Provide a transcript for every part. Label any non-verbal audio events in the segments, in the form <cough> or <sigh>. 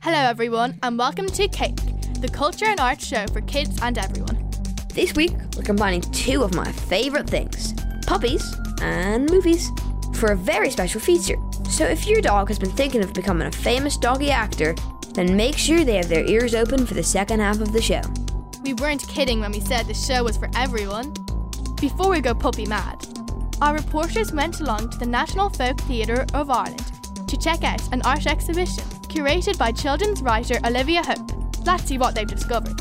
Hello, everyone, and welcome to Cake, the culture and arts show for kids and everyone. This week, we're combining two of my favourite things puppies and movies for a very special feature. So, if your dog has been thinking of becoming a famous doggy actor, then make sure they have their ears open for the second half of the show. We weren't kidding when we said the show was for everyone. Before we go puppy mad, our reporters went along to the National Folk Theatre of Ireland to check out an art exhibition curated by children's writer Olivia Hope. Let's see what they've discovered.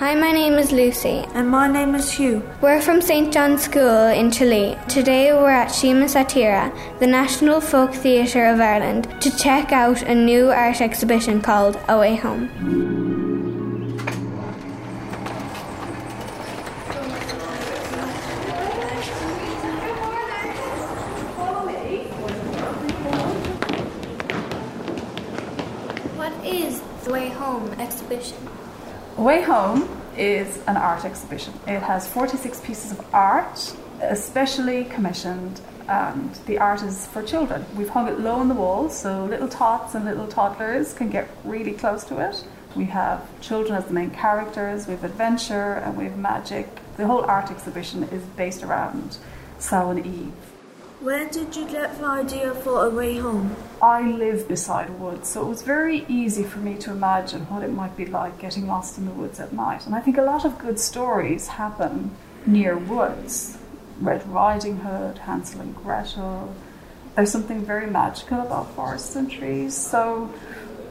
Hi, my name is Lucy. And my name is Hugh. We're from St. John's School in Chile. Today we're at Siamsa Tíre, the National Folk Theatre of Ireland, to check out a new art exhibition called Away Home. What is the Way Home exhibition? Way Home is an art exhibition. It has 46 pieces of art, especially commissioned, and the art is for children. We've hung it low on the wall so little tots and little toddlers can get really close to it. We have children as the main characters, we have adventure, and we have magic. The whole art exhibition is based around Samhain Eve. Where did you get the idea for a way home? I live beside a wood, so it was very easy for me to imagine what it might be like getting lost in the woods at night. And I think a lot of good stories happen near woods. Red Riding Hood, Hansel and Gretel. There's something very magical about forests and trees. So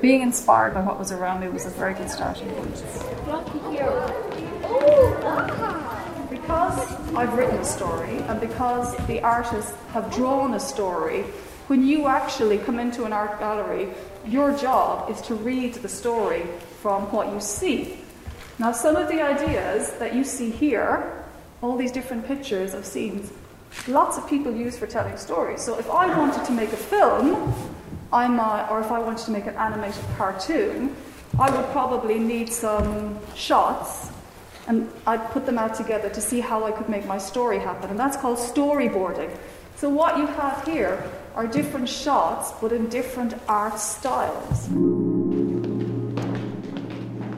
being inspired by what was around me was a very good starting point. Because I've written a story and because the artists have drawn a story, when you actually come into an art gallery, your job is to read the story from what you see. Now, some of the ideas that you see here, all these different pictures of scenes, lots of people use for telling stories. So, if I wanted to make a film, I might, or if I wanted to make an animated cartoon, I would probably need some shots and I'd put them out together to see how I could make my story happen. And that's called storyboarding. So, what you have here are different shots, but in different art styles. Can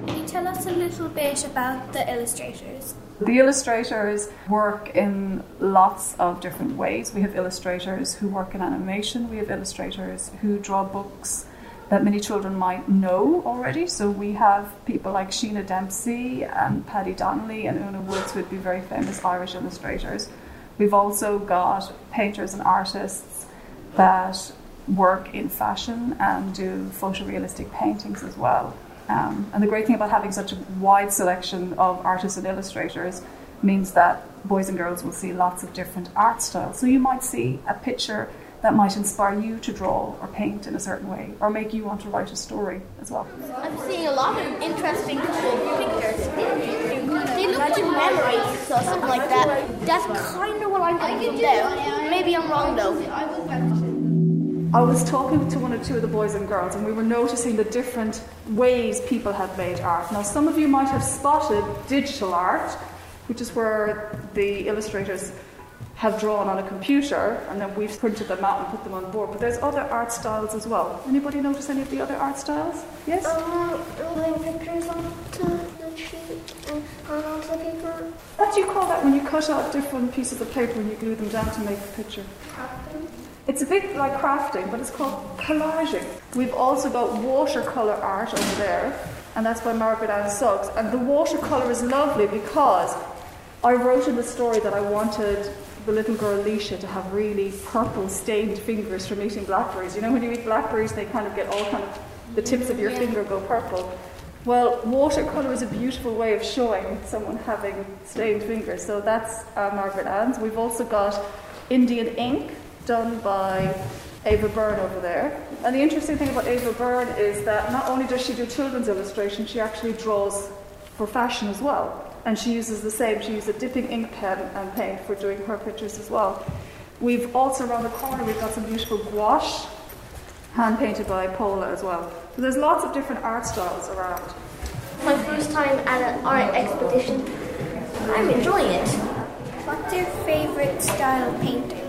you tell us a little bit about the illustrators? The illustrators work in lots of different ways. We have illustrators who work in animation, we have illustrators who draw books that many children might know already. So we have people like Sheena Dempsey and Paddy Donnelly and Una Woods, who would be very famous Irish illustrators. We've also got painters and artists that work in fashion and do photorealistic paintings as well. Um, and the great thing about having such a wide selection of artists and illustrators means that boys and girls will see lots of different art styles. So you might see a picture that might inspire you to draw or paint in a certain way or make you want to write a story as well. I'm seeing a lot of interesting pictures. They look like memories or something like that. That's kind of what I'm getting from there. Maybe I'm wrong though. I was talking to one or two of the boys and girls, and we were noticing the different ways people have made art. Now, some of you might have spotted digital art, which is where the illustrators have drawn on a computer and then we've printed them out and put them on board. But there's other art styles as well. Anybody notice any of the other art styles? Yes? Um, rolling pictures onto the sheet and on onto the paper. What do you call that when you cut out different pieces of paper and you glue them down to make a picture? Crafting. It's a bit like crafting, but it's called collaging. We've also got watercolour art over there, and that's by Margaret Ann Suggs. And the watercolour is lovely because I wrote in the story that I wanted the little girl Alicia to have really purple stained fingers from eating blackberries. You know, when you eat blackberries, they kind of get all kind of the tips of your finger go purple. Well, watercolour is a beautiful way of showing someone having stained fingers. So that's uh, Margaret Ann's. We've also got Indian ink done by Ava Byrne over there. And the interesting thing about Ava Byrne is that not only does she do children's illustration, she actually draws for fashion as well. And she uses the same, she uses a dipping ink pen and paint for doing her pictures as well. We've also around the corner, we've got some beautiful gouache, hand painted by Paula as well. So there's lots of different art styles around. My first time at an art expedition. I'm enjoying it. What's your favourite style of painting?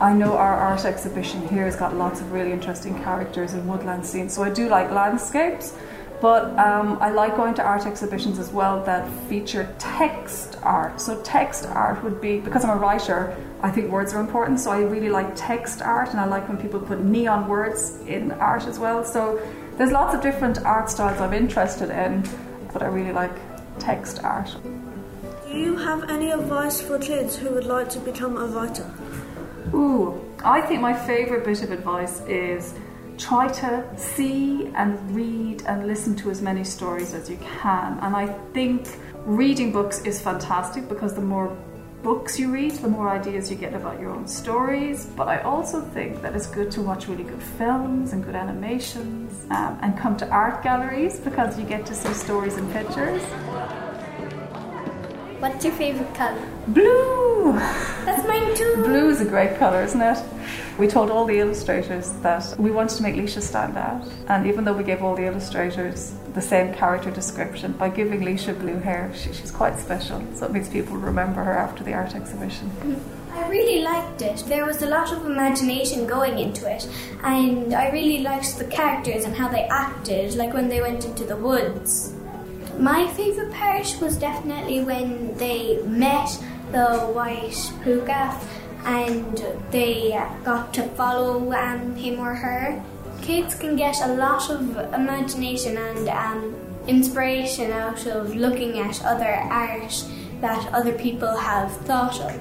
I know our art exhibition here has got lots of really interesting characters and woodland scenes, so I do like landscapes. But um, I like going to art exhibitions as well that feature text art. So, text art would be, because I'm a writer, I think words are important. So, I really like text art and I like when people put neon words in art as well. So, there's lots of different art styles I'm interested in, but I really like text art. Do you have any advice for kids who would like to become a writer? Ooh, I think my favourite bit of advice is try to see and read and listen to as many stories as you can. And I think reading books is fantastic because the more books you read, the more ideas you get about your own stories. But I also think that it's good to watch really good films and good animations um, and come to art galleries because you get to see stories and pictures. What's your favorite color? Blue! That's mine too. Blue is a great colour, isn't it? We told all the illustrators that we wanted to make Leisha stand out. And even though we gave all the illustrators the same character description, by giving Leisha blue hair, she, she's quite special. So it makes people remember her after the art exhibition. Mm. I really liked it. There was a lot of imagination going into it, and I really liked the characters and how they acted, like when they went into the woods. My favourite part was definitely when they met the white puka and they got to follow um, him or her. Kids can get a lot of imagination and um, inspiration out of looking at other art that other people have thought of.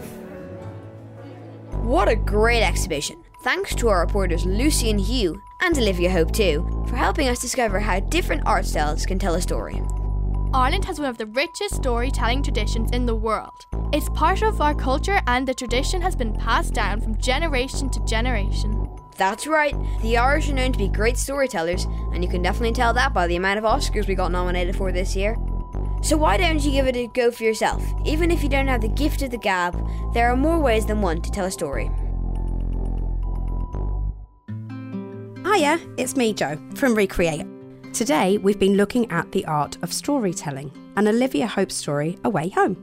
What a great exhibition! Thanks to our reporters Lucy and Hugh, and Olivia Hope too, for helping us discover how different art styles can tell a story. Ireland has one of the richest storytelling traditions in the world. It's part of our culture, and the tradition has been passed down from generation to generation. That's right, the Irish are known to be great storytellers, and you can definitely tell that by the amount of Oscars we got nominated for this year. So why don't you give it a go for yourself? Even if you don't have the gift of the gab, there are more ways than one to tell a story. Hiya, it's me, Joe, from Recreate. Today, we've been looking at the art of storytelling, an Olivia Hope story, Away Home.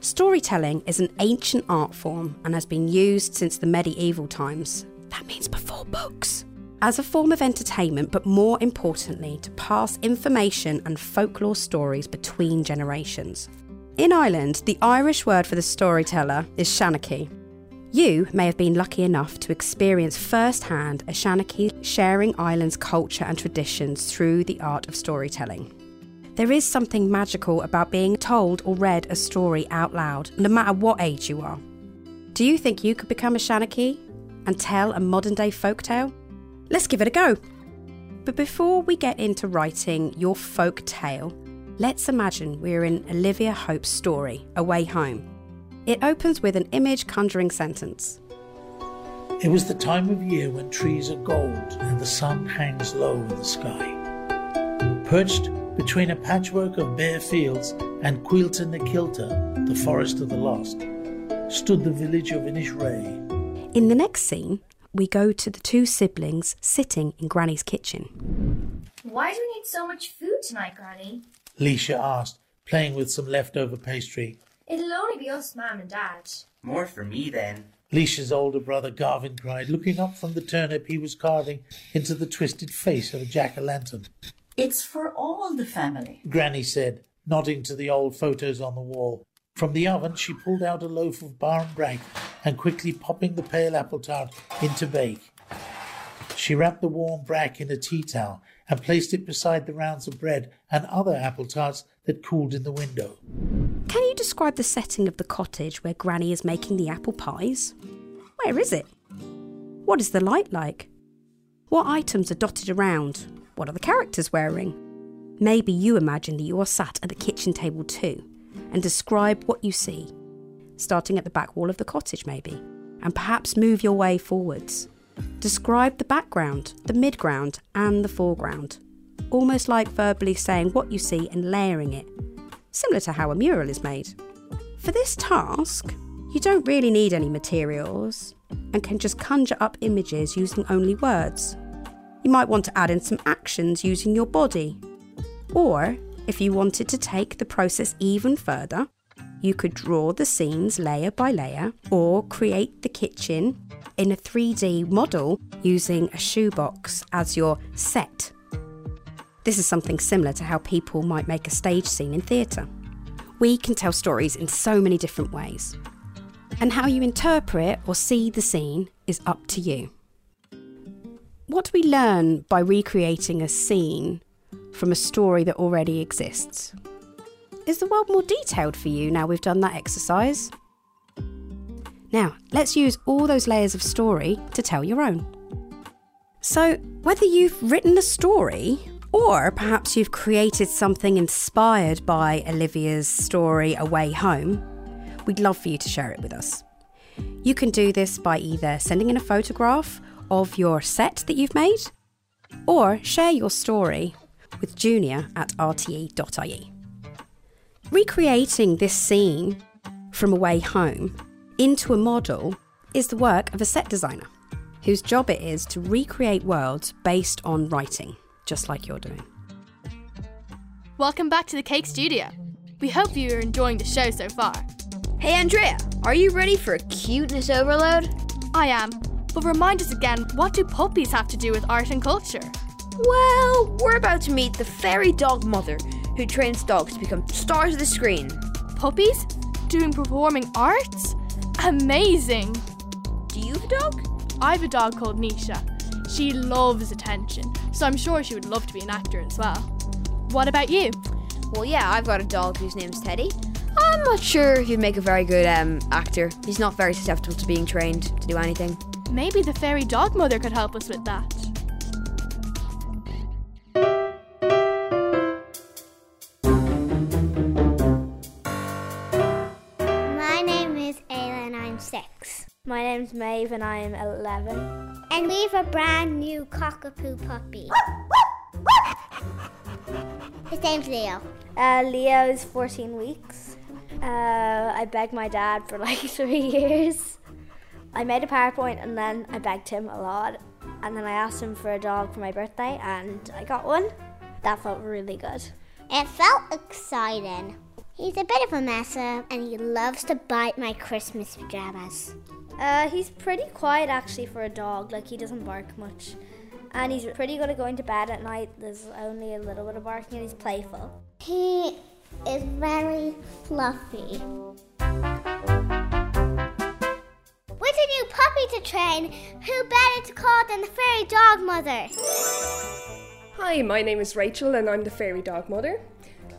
Storytelling is an ancient art form and has been used since the medieval times. That means before books. As a form of entertainment, but more importantly, to pass information and folklore stories between generations. In Ireland, the Irish word for the storyteller is shanachie. You may have been lucky enough to experience firsthand a shanachie sharing Ireland's culture and traditions through the art of storytelling. There is something magical about being told or read a story out loud, no matter what age you are. Do you think you could become a shanachie and tell a modern day folktale? Let's give it a go. But before we get into writing your folk tale, let's imagine we're in Olivia Hope's story, Away Home. It opens with an image conjuring sentence. It was the time of year when trees are gold and the sun hangs low in the sky. Perched between a patchwork of bare fields and Cuilta na Kilta, the forest of the lost, stood the village of Inishray. In the next scene, we go to the two siblings sitting in Granny's kitchen. Why do we need so much food tonight, Granny? Leisha asked, playing with some leftover pastry. It'll only be us, Mum and Dad. More for me then. Leisha's older brother Garvin cried, looking up from the turnip he was carving into the twisted face of a jack o' lantern. It's for all the family. Granny said, nodding to the old photos on the wall. From the oven, she pulled out a loaf of barmbrack and quickly popping the pale apple tart into bake. She wrapped the warm brack in a tea towel and placed it beside the rounds of bread and other apple tarts that cooled in the window. Can you describe the setting of the cottage where Granny is making the apple pies? Where is it? What is the light like? What items are dotted around? What are the characters wearing? Maybe you imagine that you are sat at the kitchen table too and describe what you see, starting at the back wall of the cottage, maybe, and perhaps move your way forwards. Describe the background, the midground, and the foreground, almost like verbally saying what you see and layering it, similar to how a mural is made. For this task, you don't really need any materials and can just conjure up images using only words. You might want to add in some actions using your body. Or, if you wanted to take the process even further, you could draw the scenes layer by layer or create the kitchen in a 3D model using a shoebox as your set. This is something similar to how people might make a stage scene in theatre. We can tell stories in so many different ways, and how you interpret or see the scene is up to you. What do we learn by recreating a scene from a story that already exists? Is the world more detailed for you now we've done that exercise? Now, let's use all those layers of story to tell your own. So, whether you've written a story or perhaps you've created something inspired by Olivia's story Away Home, we'd love for you to share it with us. You can do this by either sending in a photograph of your set that you've made or share your story with junior at rte.ie. Recreating this scene from Away Home into a model is the work of a set designer whose job it is to recreate worlds based on writing, just like you're doing. Welcome back to the Cake Studio. We hope you are enjoying the show so far. Hey Andrea, are you ready for a cuteness overload? I am, but remind us again what do puppies have to do with art and culture? Well, we're about to meet the fairy dog mother who trains dogs to become stars of the screen. Puppies? Doing performing arts? Amazing! Do you have a dog? I have a dog called Nisha. She loves attention, so I'm sure she would love to be an actor as well. What about you? Well, yeah, I've got a dog whose name's Teddy. I'm not sure he'd make a very good um, actor. He's not very susceptible to being trained to do anything. Maybe the fairy dog mother could help us with that. Name's Maeve and I am 11. And we have a brand new cockapoo puppy. His name's Leo. Uh, Leo is 14 weeks. Uh, I begged my dad for like <laughs> three years. I made a PowerPoint and then I begged him a lot. And then I asked him for a dog for my birthday and I got one. That felt really good. It felt exciting. He's a bit of a messer and he loves to bite my Christmas pajamas. Uh, he's pretty quiet actually for a dog. Like he doesn't bark much, and he's pretty good at going to bed at night. There's only a little bit of barking, and he's playful. He is very fluffy. With a new puppy to train, who better to call than the fairy dog mother? Hi, my name is Rachel and I'm the fairy dog mother.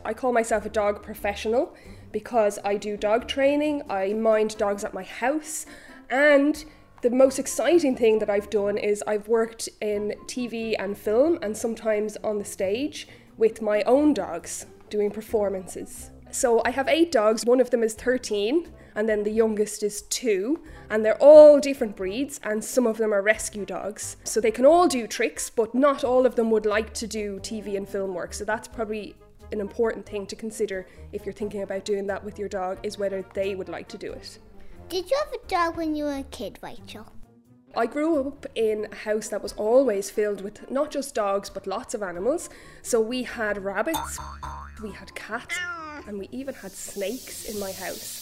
I call myself a dog professional because I do dog training, I mind dogs at my house, and the most exciting thing that I've done is I've worked in TV and film and sometimes on the stage with my own dogs doing performances. So I have eight dogs, one of them is 13, and then the youngest is two, and they're all different breeds, and some of them are rescue dogs. So they can all do tricks, but not all of them would like to do TV and film work. So that's probably an important thing to consider if you're thinking about doing that with your dog, is whether they would like to do it. Did you have a dog when you were a kid, Rachel? I grew up in a house that was always filled with not just dogs but lots of animals. So we had rabbits, we had cats, and we even had snakes in my house.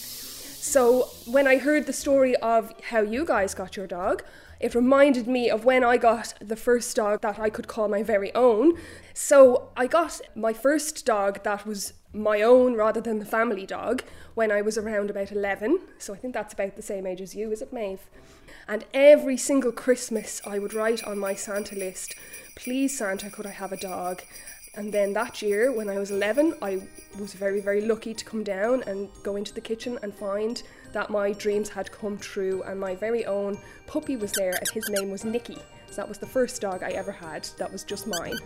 So when I heard the story of how you guys got your dog, it reminded me of when I got the first dog that I could call my very own. So I got my first dog that was my own rather than the family dog when I was around about 11. So I think that's about the same age as you, is it, Maeve? And every single Christmas I would write on my Santa list, please Santa, could I have a dog? And then that year, when I was 11, I was very, very lucky to come down and go into the kitchen and find that my dreams had come true and my very own puppy was there and his name was Nicky. So that was the first dog I ever had that was just mine.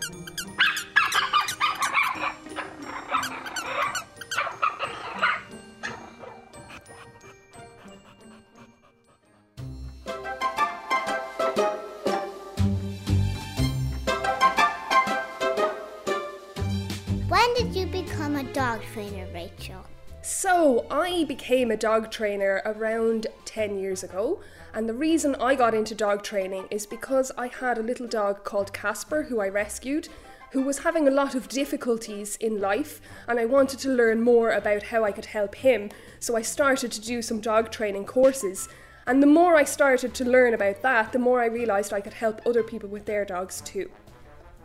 So, I became a dog trainer around 10 years ago, and the reason I got into dog training is because I had a little dog called Casper who I rescued, who was having a lot of difficulties in life, and I wanted to learn more about how I could help him. So, I started to do some dog training courses, And the more I started to learn about that, the more I realised I could help other people with their dogs too.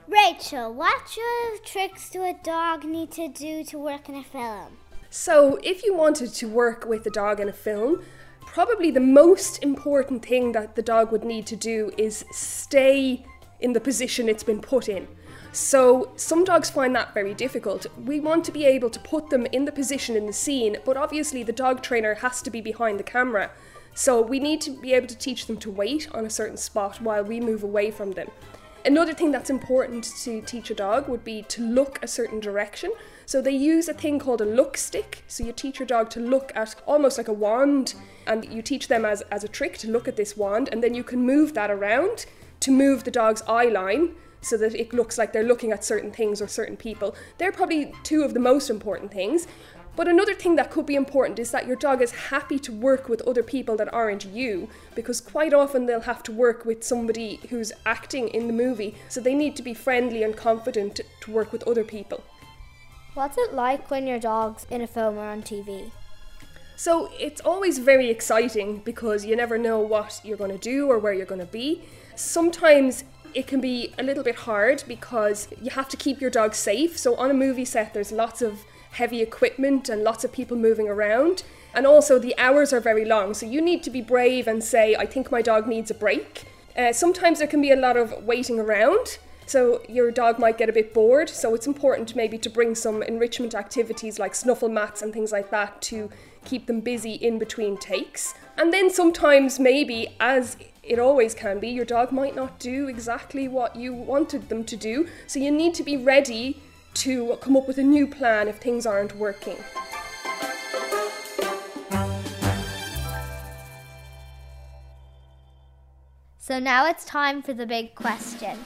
Rachel, what of tricks do a dog need to do to work in a film? So, if you wanted to work with a dog in a film, probably the most important thing that the dog would need to do is stay in the position it's been put in. So, some dogs find that very difficult. We want to be able to put them in the position in the scene, but obviously, the dog trainer has to be behind the camera. So, we need to be able to teach them to wait on a certain spot while we move away from them. Another thing that's important to teach a dog would be to look a certain direction. So they use a thing called a look stick. So you teach your dog to look at almost like a wand, and you teach them as, as a trick to look at this wand, and then you can move that around to move the dog's eye line so that it looks like they're looking at certain things or certain people. They're probably two of the most important things. But another thing that could be important is that your dog is happy to work with other people that aren't you, because quite often they'll have to work with somebody who's acting in the movie, so they need to be friendly and confident to work with other people. What's it like when your dog's in a film or on TV? So it's always very exciting because you never know what you're going to do or where you're going to be. Sometimes it can be a little bit hard because you have to keep your dog safe. So on a movie set, there's lots of heavy equipment and lots of people moving around. And also, the hours are very long, so you need to be brave and say, I think my dog needs a break. Uh, sometimes there can be a lot of waiting around, so your dog might get a bit bored. So it's important maybe to bring some enrichment activities like snuffle mats and things like that to keep them busy in between takes. And then sometimes, maybe, as it always can be, your dog might not do exactly what you wanted them to do, so you need to be ready to come up with a new plan if things aren't working. So now it's time for the big question.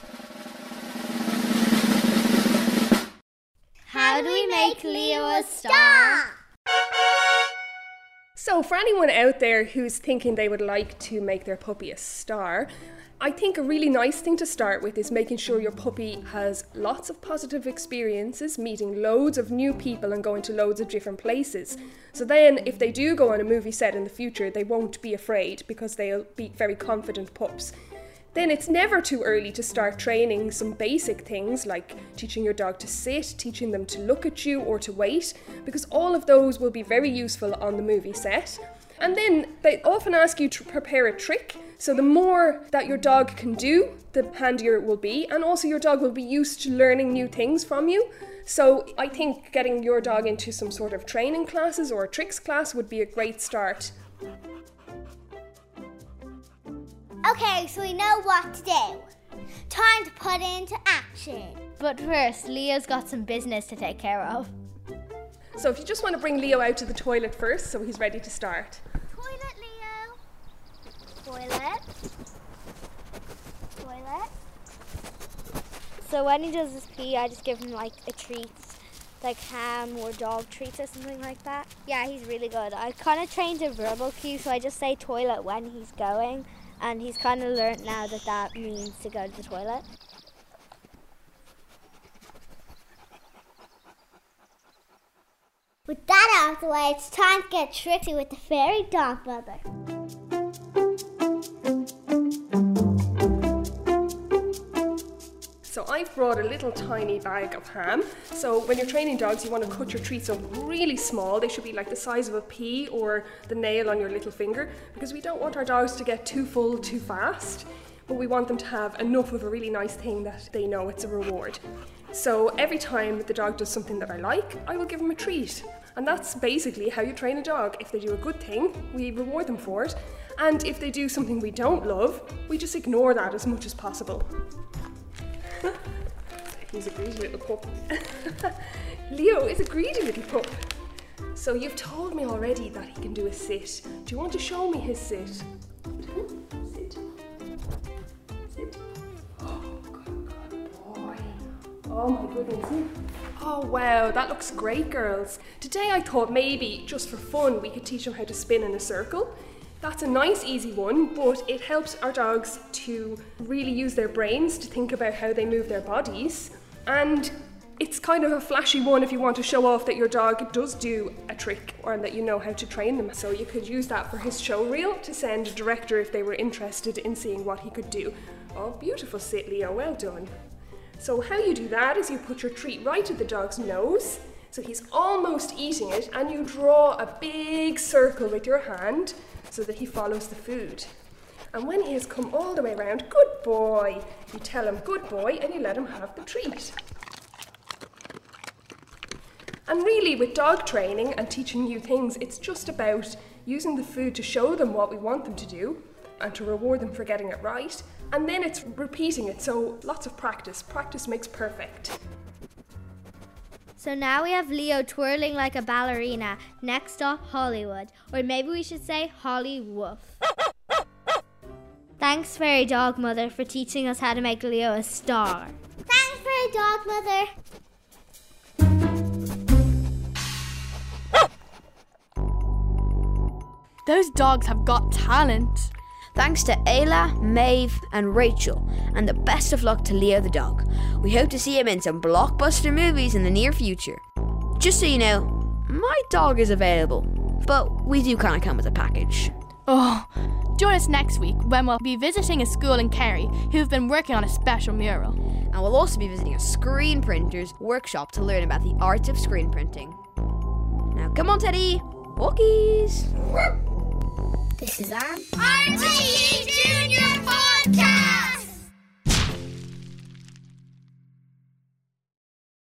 How do we make Leo a star? So, for anyone out there who's thinking they would like to make their puppy a star, I think a really nice thing to start with is making sure your puppy has lots of positive experiences, meeting loads of new people and going to loads of different places. So then, if they do go on a movie set in the future, they won't be afraid because they'll be very confident pups. Then it's never too early to start training some basic things like teaching your dog to sit, teaching them to look at you or to wait, because all of those will be very useful on the movie set. And then they often ask you to prepare a trick. So the more that your dog can do, the handier it will be. And also, your dog will be used to learning new things from you. So I think getting your dog into some sort of training classes or a tricks class would be a great start. Okay, so we know what to do. Time to put it into action. But first, Leo's got some business to take care of. So if you just want to bring Leo out to the toilet first so he's ready to start. Toilet, Leo. Toilet. Toilet. So when he does his pee, I just give him like a treat, like ham or dog treats or something like that. Yeah, he's really good. I kind of trained a verbal cue, so I just say toilet when he's going, and he's kind of learnt now that that means to go to the toilet. With that out of the way, it's time to get tricky with the fairy dog, godmother. So I've brought a little tiny bag of ham. So when you're training dogs, you want to cut your treats up really small. They should be like the size of a pea or the nail on your little finger because we don't want our dogs to get too full too fast. But we want them to have enough of a really nice thing that they know it's a reward. So every time the dog does something that I like, I will give them a treat. And that's basically how you train a dog. If they do a good thing, we reward them for it. And if they do something we don't love, we just ignore that as much as possible. <laughs> He's a greedy little pup. <laughs> Leo is a greedy little pup. So you've told me already that he can do a sit. Do you want to show me his sit? Oh my goodness. Oh wow, that looks great, girls. Today I thought maybe, just for fun, we could teach them how to spin in a circle. That's a nice, easy one, but it helps our dogs to really use their brains to think about how they move their bodies. And It's kind of a flashy one if you want to show off that your dog does do a trick or that you know how to train them. So you could use that for his show reel to send a director if they were interested in seeing what he could do. Oh, beautiful sit, Leo, oh, well done. So, how you do that is you put your treat right at the dog's nose, so he's almost eating it, and you draw a big circle with your hand so that he follows the food. And when he has come all the way around, good boy, you tell him good boy and you let him have the treat. And really, with dog training and teaching new things, it's just about using the food to show them what we want them to do and to reward them for getting it right. And then it's repeating it, so lots of practice. Practice makes perfect. So now we have Leo twirling like a ballerina next up, Hollywood, or maybe we should say Holly Wolf. Thanks, Fairy Dog Mother, for teaching us how to make Leo a star. Thanks, Fairy Dog Mother. Those dogs have got talent. Thanks to Ayla, Maeve, and Rachel, and the best of luck to Leo the dog. We hope to see him in some blockbuster movies in the near future. Just so you know, my dog is available, but we do kind of come with a package. Oh, join us next week when we'll be visiting a school in Kerry who've been working on a special mural. And we'll also be visiting a screen printer's workshop to learn about the art of screen printing. Now, come on, Teddy! Walkies! This is our RTÉ Junior